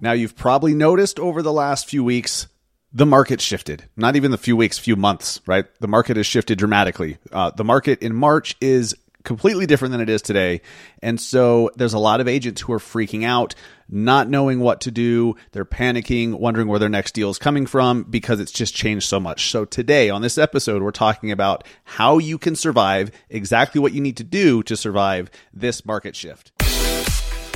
Now, you've probably noticed over the last few weeks, the market shifted. Not even the few weeks, few months, right? The market has shifted dramatically. Uh, the market in March is completely different than it is today. And so there's a lot of agents who are freaking out, not knowing what to do. They're panicking, wondering where their next deal is coming from because it's just changed so much. So today on this episode, we're talking about how you can survive, exactly what you need to do to survive this market shift.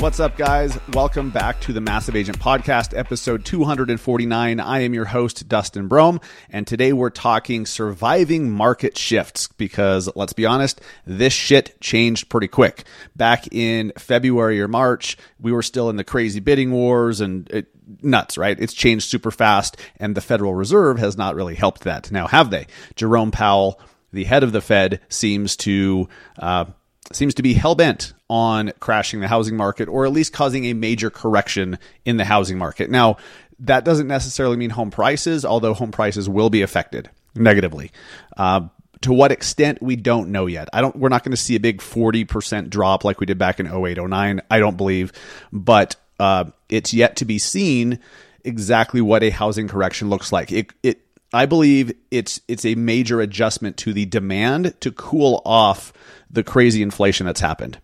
What's up, guys? Welcome back to the Massive Agent Podcast, episode 249. I am your host, Dustin Brohm, and today we're talking surviving market shifts because let's be honest, this shit changed pretty quick. Back in February or March, we were still in the crazy bidding wars and it, nuts, right? It's changed super fast, and the Federal Reserve has not really helped that. Now, have they? Jerome Powell, the head of the Fed, seems to uh, seems to be hell bent on crashing the housing market or at least causing a major correction in the housing market. Now, that doesn't necessarily mean home prices, although home prices will be affected negatively. Uh, to what extent we don't know yet. I don't we're not going to see a big 40% drop like we did back in 08 09, I don't believe, but uh, it's yet to be seen exactly what a housing correction looks like. It it I believe it's it's a major adjustment to the demand to cool off the crazy inflation that's happened.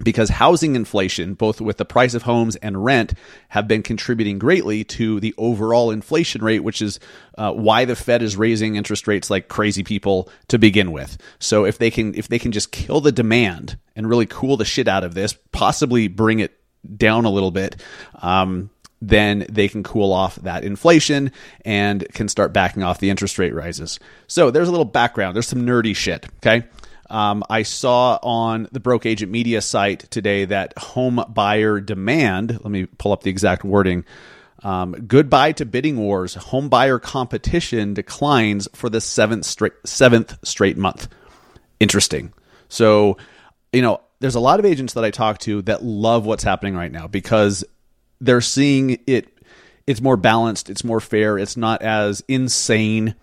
Because housing inflation, both with the price of homes and rent, have been contributing greatly to the overall inflation rate, which is uh, why the Fed is raising interest rates like crazy people to begin with. So if they can, if they can just kill the demand and really cool the shit out of this, possibly bring it down a little bit, um, then they can cool off that inflation and can start backing off the interest rate rises. So there's a little background. There's some nerdy shit. Okay. Um, I saw on the Broke Agent Media site today that home buyer demand, let me pull up the exact wording. Um, goodbye to bidding wars. Home buyer competition declines for the seventh straight, seventh straight month. Interesting. So, you know, there's a lot of agents that I talk to that love what's happening right now because they're seeing it. It's more balanced. It's more fair. It's not as insane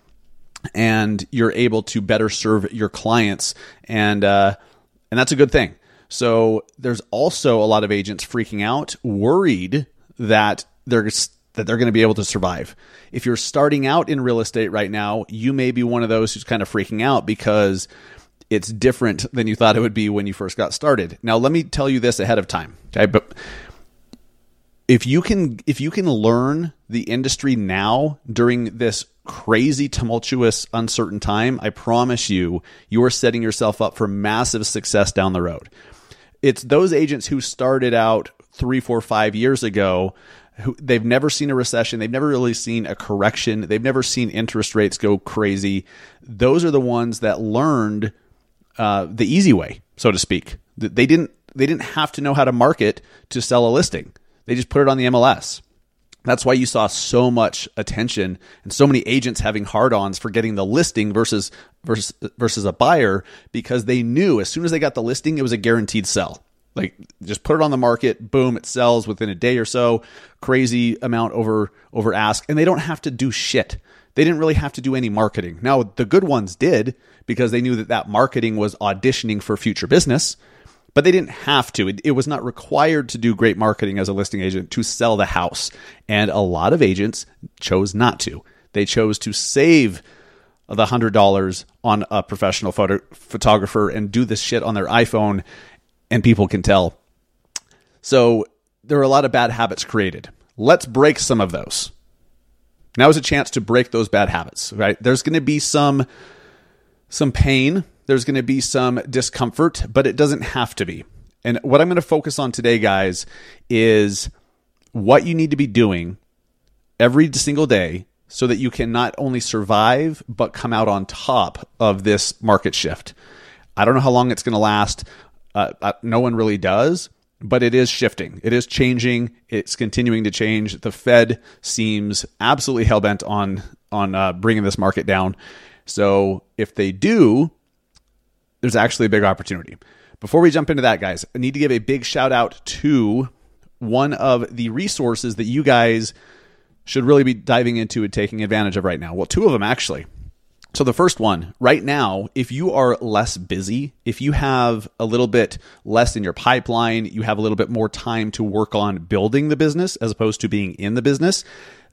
and you're able to better serve your clients and uh, and that's a good thing so there's also a lot of agents freaking out worried that they're that they're going to be able to survive if you're starting out in real estate right now you may be one of those who's kind of freaking out because it's different than you thought it would be when you first got started now let me tell you this ahead of time okay but if you can if you can learn the industry now during this crazy tumultuous uncertain time i promise you you are setting yourself up for massive success down the road. It's those agents who started out three four five years ago who they've never seen a recession. They've never really seen a correction. They've never seen interest rates go crazy. Those are the ones that learned uh, the easy way so to speak. They didn't they didn't have to know how to market to sell a listing they just put it on the MLS. That's why you saw so much attention and so many agents having hard-ons for getting the listing versus versus versus a buyer because they knew as soon as they got the listing it was a guaranteed sell. Like just put it on the market, boom, it sells within a day or so. Crazy amount over over ask and they don't have to do shit. They didn't really have to do any marketing. Now, the good ones did because they knew that that marketing was auditioning for future business but they didn't have to. It, it, was not required to do great marketing as a listing agent to sell the house. And a lot of agents chose not to. They chose to save the $100 on a professional photo, photographer and do this shit on their iPhone, and people can tell. So there are a lot of bad habits created. Let's break some of those. Now is a chance to break those bad habits, right? There's going to be some some pain there's going to be some discomfort, but it doesn't have to be. And what I'm going to focus on today, guys, is what you need to be doing every single day so that you can not only survive, but come out on top of this market shift. I don't know how long it's going to last. Uh, uh, no one really does. but it is shifting. It is changing. It's continuing to change. The Fed seems absolutely hell bent on on uh, bringing this market down. So if they do, there's actually a big opportunity. Before we jump into that, guys, I need to give a big shout out to one of the resources that you guys should really be diving into and taking advantage of right now. Well, two of them actually. So, the first one, right now, if you are less busy, if you have a little bit less in your pipeline, you have a little bit more time to work on building the business as opposed to being in the business,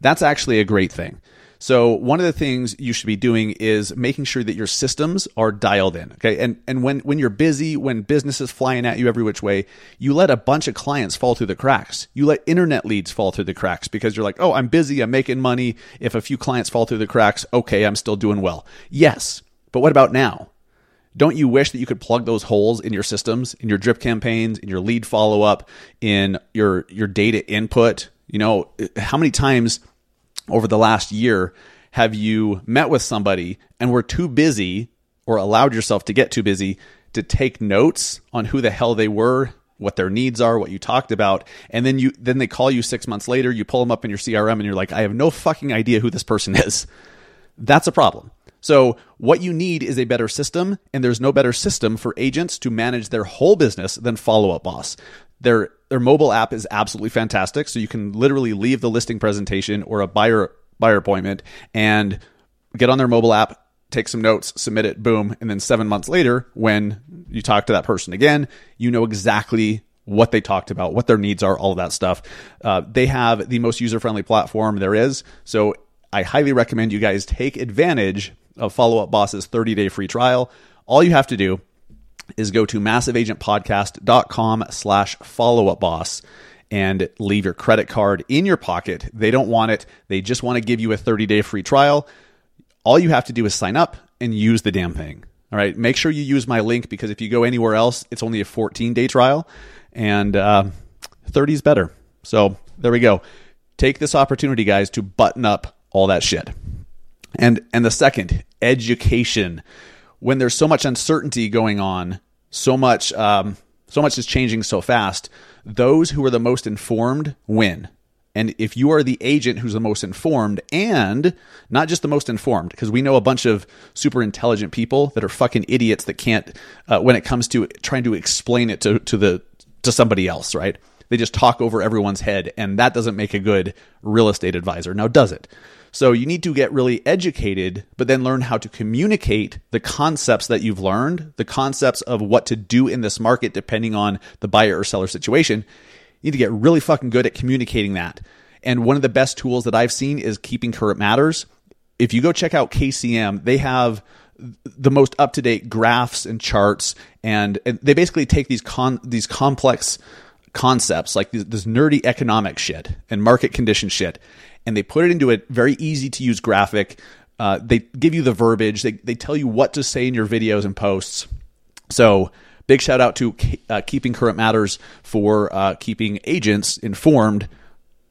that's actually a great thing. So one of the things you should be doing is making sure that your systems are dialed in. Okay. And and when when you're busy, when business is flying at you every which way, you let a bunch of clients fall through the cracks. You let internet leads fall through the cracks because you're like, oh, I'm busy, I'm making money. If a few clients fall through the cracks, okay, I'm still doing well. Yes. But what about now? Don't you wish that you could plug those holes in your systems, in your drip campaigns, in your lead follow up, in your your data input? You know, how many times over the last year have you met with somebody and were too busy or allowed yourself to get too busy to take notes on who the hell they were what their needs are what you talked about and then you then they call you 6 months later you pull them up in your CRM and you're like I have no fucking idea who this person is. That's a problem. So what you need is a better system and there's no better system for agents to manage their whole business than follow up boss their their mobile app is absolutely fantastic. So you can literally leave the listing presentation or a buyer buyer appointment and get on their mobile app, take some notes, submit it, boom, and then 7 months later when you talk to that person again, you know exactly what they talked about, what their needs are, all of that stuff. Uh, they have the most user friendly platform there is. So I highly recommend you guys take advantage of Follow Up Boss's 30 day free trial. All you have to do is go to massiveagentpodcast.com slash follow up boss and leave your credit card in your pocket. They don't want it. They just want to give you a 30 day free trial. All you have to do is sign up and use the damn thing. All right. Make sure you use my link because if you go anywhere else, it's only a 14 day trial and uh, 30 is better. So there we go. Take this opportunity, guys, to button up all that shit. And and the second, education when there's so much uncertainty going on, so much um, so much is changing so fast, those who are the most informed win. And if you are the agent who's the most informed and not just the most informed, because we know a bunch of super intelligent people that are fucking idiots that can't, uh, when it comes to trying to explain it to, to the, to somebody else, right? They just talk over everyone's head and that doesn't make a good real estate advisor. Now, does it? So you need to get really educated, but then learn how to communicate the concepts that you've learned, the concepts of what to do in this market, depending on the buyer or seller situation. You need to get really fucking good at communicating that. And one of the best tools that I've seen is Keeping Current Matters. If you go check out KCM, they have the most up to date graphs and charts, and, and, they basically take these con these complex concepts like this, this nerdy economic shit and market condition shit, and they put it into a very easy to use graphic. Uh, they give you the verbiage. They, they tell you what to say in your videos and posts. So big shout out to uh, Keeping Current Matters for uh, keeping agents informed.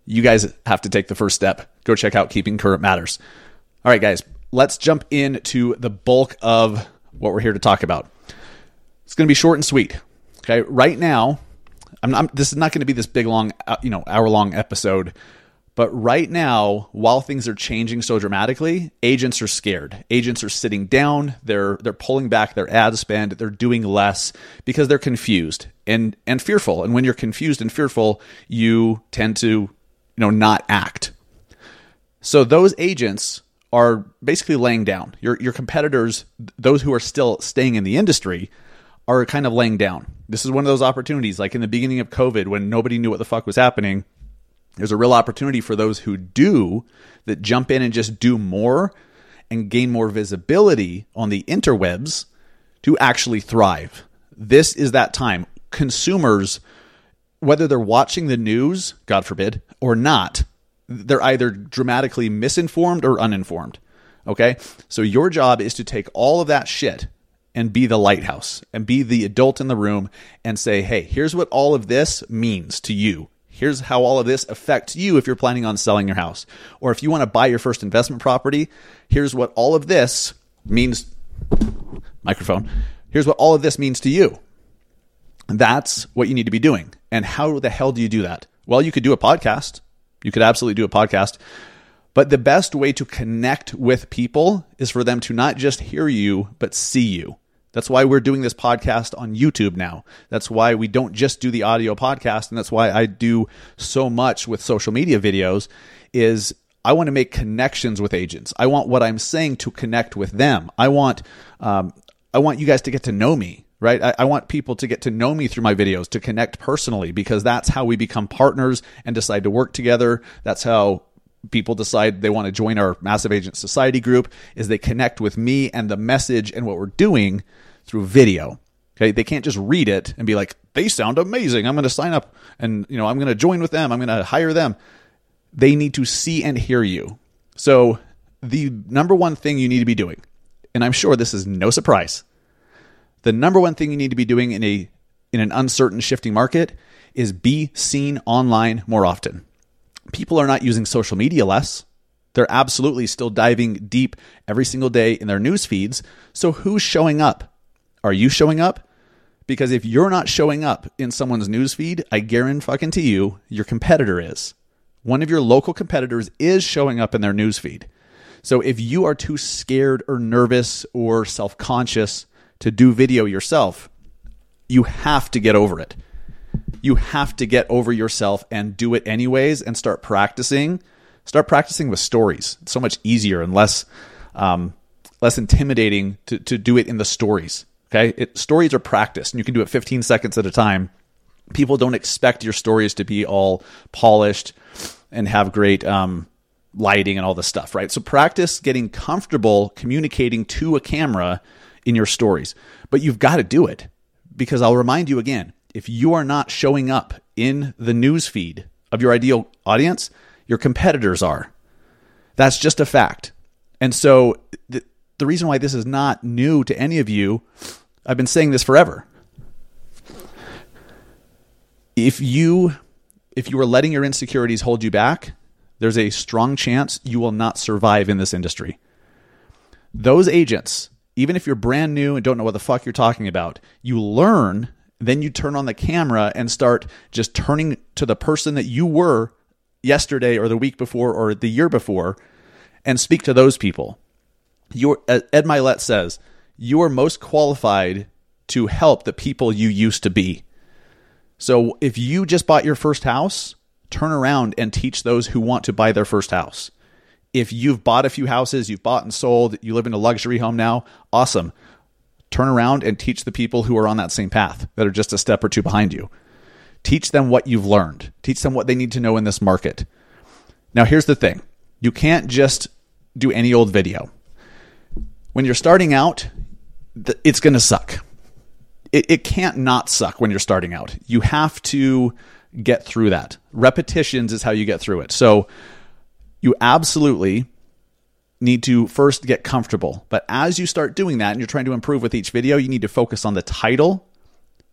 You guys have to take the first step. Go check out Keeping Current Matters. All right, guys, let's jump into the bulk of what we're here to talk about. It's going to be short and sweet. Okay, right now, I'm not, this is not going to be this big long, uh, you know, hour long episode. But right now, while things are changing so dramatically, agents are scared. Agents are sitting down, they're they're pulling back their ad spend, they're doing less because they're confused and and fearful. And when you're confused and fearful, you tend to, you know, not act. So those agents are basically laying down. Your your competitors, those who are still staying in the industry, are kind of laying down. This is one of those opportunities like in the beginning of COVID when nobody knew what the fuck was happening there's a real opportunity for those who do that jump in and just do more and gain more visibility on the interwebs to actually thrive. This is that time. Consumers, whether they're watching the news, God forbid, or not, they're either dramatically misinformed or uninformed. Okay? So your job is to take all of that shit and be the lighthouse and be the adult in the room and say, hey, here's what all of this means to you here's how all of this affects you if you're planning on selling your house. Or if you want to buy your first investment property, here's what all of this means. Microphone. Here's what all of this means to you. That's what you need to be doing. And how the hell do you do that? Well, you could do a podcast. You could absolutely do a podcast. But the best way to connect with people is for them to not just hear you, but see you. That's why we're doing this podcast on YouTube now. That's why we don't just do the audio podcast. And that's why I do so much with social media videos is I want to make connections with agents. I want what I'm saying to connect with them. I want, um, I want you guys to get to know me, right? I, I want people to get to know me through my videos, to connect personally, because that's how we become partners and decide to work together. That's how people decide they want to join our massive agent society group is they connect with me and the message and what we're doing through video. Okay, they can't just read it and be like, "They sound amazing. I'm going to sign up and you know I'm going to join with them. I'm going to hire them." They need to see and hear you. So the number one thing you need to be doing, and I'm sure this is no surprise, the number one thing you need to be doing in a in an uncertain shifting market is be seen online more often. People are not using social media less. They're absolutely still diving deep every single day in their news feeds. So who's showing up? Are you showing up? Because if you're not showing up in someone's news feed, I guarantee fucking to you, your competitor is. One of your local competitors is showing up in their news feed. So if you are too scared or nervous or self-conscious to do video yourself, you have to get over it. You have to get over yourself and do it anyways and start practicing. Start practicing with stories. It's so much easier and less um, less intimidating to, to do it in the stories. Okay, it, stories are practiced, and you can do it 15 seconds at a time. People don't expect your stories to be all polished and have great um, lighting and all this stuff, right? So practice getting comfortable communicating to a camera in your stories, but you've got to do it because I'll remind you again: if you are not showing up in the news feed of your ideal audience, your competitors are. That's just a fact. And so the, the reason why this is not new to any of you I've been saying this forever. If you if you are letting your insecurities hold you back, there's a strong chance you will not survive in this industry. Those agents, even if you're brand new and don't know what the fuck you're talking about, you learn, then you turn on the camera and start just turning to the person that you were yesterday or the week before or the year before and speak to those people. Your uh, Ed Mylett says, you are most qualified to help the people you used to be. So if you just bought your first house, turn around and teach those who want to buy their first house. If you've bought a few houses, you've bought and sold, you live in a luxury home now, awesome. Turn around and teach the people who are on that same path that are just a step or two behind you. Teach them what you've learned. Teach them what they need to know in this market. Now, here's the thing you can't just do any old video. When you're starting out, it's going to suck. It, it can't not suck when you're starting out. You have to get through that. Repetitions is how you get through it. So you absolutely need to first get comfortable. But as you start doing that and you're trying to improve with each video, you need to focus on the title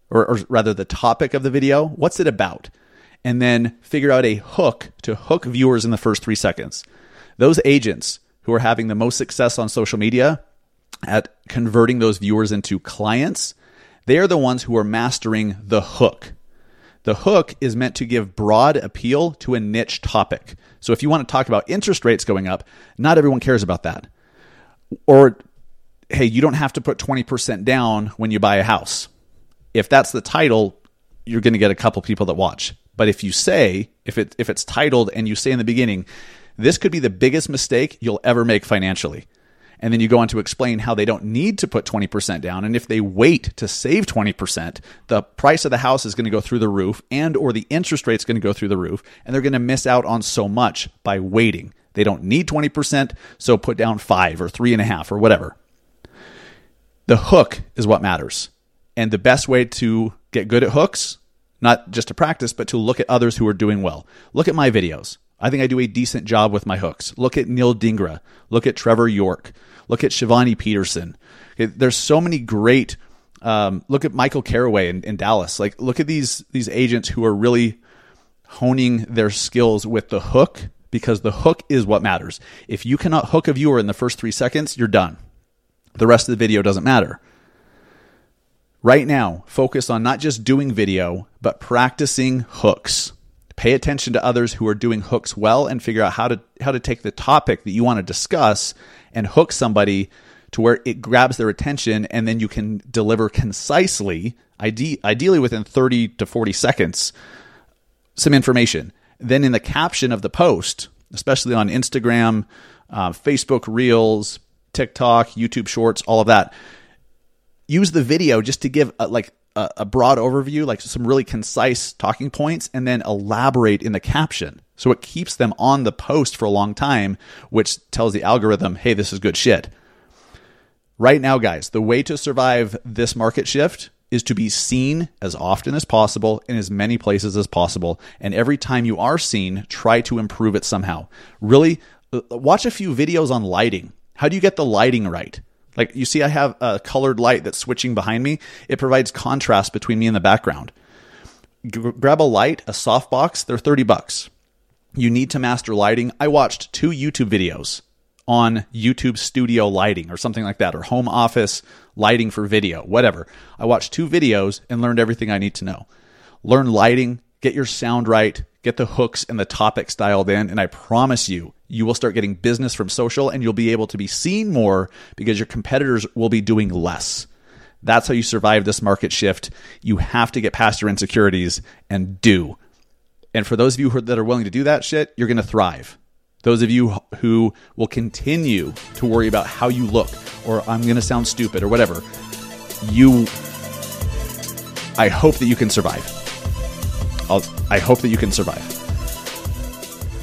or, or rather the topic of the video. What's it about? And then figure out a hook to hook viewers in the first three seconds. Those agents who are having the most success on social media at converting those viewers into clients, they are the ones who are mastering the hook. The hook is meant to give broad appeal to a niche topic. So if you want to talk about interest rates going up, not everyone cares about that. Or, hey, you don't have to put 20% down when you buy a house. If that's the title, you're going to get a couple people that watch. But if you say, if it if it's titled and you say in the beginning, this could be the biggest mistake you'll ever make financially and then you go on to explain how they don't need to put 20% down. And if they wait to save 20% the price of the house is going to go through the roof and or the interest rate is going to go through the roof and they're going to miss out on so much by waiting. They don't need 20% so put down five or three and a half or whatever. The hook is what matters. And the best way to get good at hooks not just to practice but to look at others who are doing well. Look at my videos I think I do a decent job with my hooks. Look at Neil Dingra. Look at Trevor York. Look at Shivani Peterson. Okay, there's so many great. Um, look at Michael Caraway in, in Dallas. Like, look at these these agents who are really honing their skills with the hook because the hook is what matters. If you cannot hook a viewer in the first three seconds, you're done. The rest of the video doesn't matter. Right now, focus on not just doing video, but practicing hooks. Pay attention to others who are doing hooks well and figure out how to how to take the topic that you want to discuss and hook somebody to where it grabs their attention and then you can deliver concisely, ide- ideally within 30 to 40 seconds, some information. Then in the caption of the post, especially on Instagram, uh, Facebook Reels, TikTok, YouTube Shorts, all of that, use the video just to give a, like a, a broad overview, like some really concise talking points, and then elaborate in the caption. So it keeps them on the post for a long time, which tells the algorithm, hey, this is good shit. Right now, guys, the way to survive this market shift is to be seen as often as possible in as many places as possible. And every time you are seen, try to improve it somehow. Really, uh, watch a few videos on lighting. How do you get the lighting right? Like you see, I have a colored light that's switching behind me. It provides contrast between me and the background. G- grab a light, a softbox, they're 30 bucks. You need to master lighting. I watched two YouTube videos on YouTube studio lighting or something like that, or home office lighting for video, whatever. I watched two videos and learned everything I need to know. Learn lighting, get your sound right, get the hooks and the topics dialed in, and I promise you, you will start getting business from social and you'll be able to be seen more because your competitors will be doing less. That's how you survive this market shift. You have to get past your insecurities and do. And for those of you that are willing to do that shit, you're going to thrive. Those of you who will continue to worry about how you look or I'm going to sound stupid or whatever, you, I hope that you can survive. I'll, I hope that you can survive.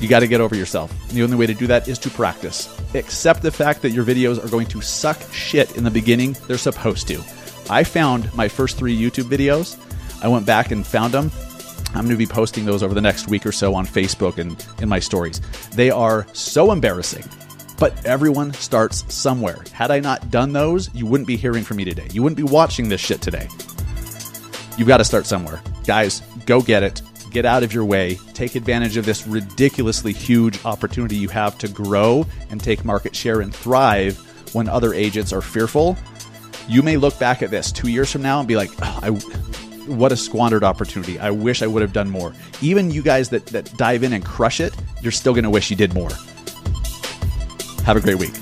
You got to get over yourself. The only way to do that is to practice. Accept the fact that your videos are going to suck shit in the beginning. They're supposed to. I found my first three YouTube videos. I went back and found them I'm going to be posting those over the next week or so on Facebook and in my stories. They are so embarrassing, but everyone starts somewhere. Had I not done those, you wouldn't be hearing from me today. You wouldn't be watching this shit today. You've got to start somewhere. Guys, go get it. Get out of your way. Take advantage of this ridiculously huge opportunity you have to grow and take market share and thrive when other agents are fearful. You may look back at this two years from now and be like, oh, I what a squandered opportunity. I wish I would have done more. Even you guys that, that dive in and crush it, you're still going to wish you did more. Have a great week.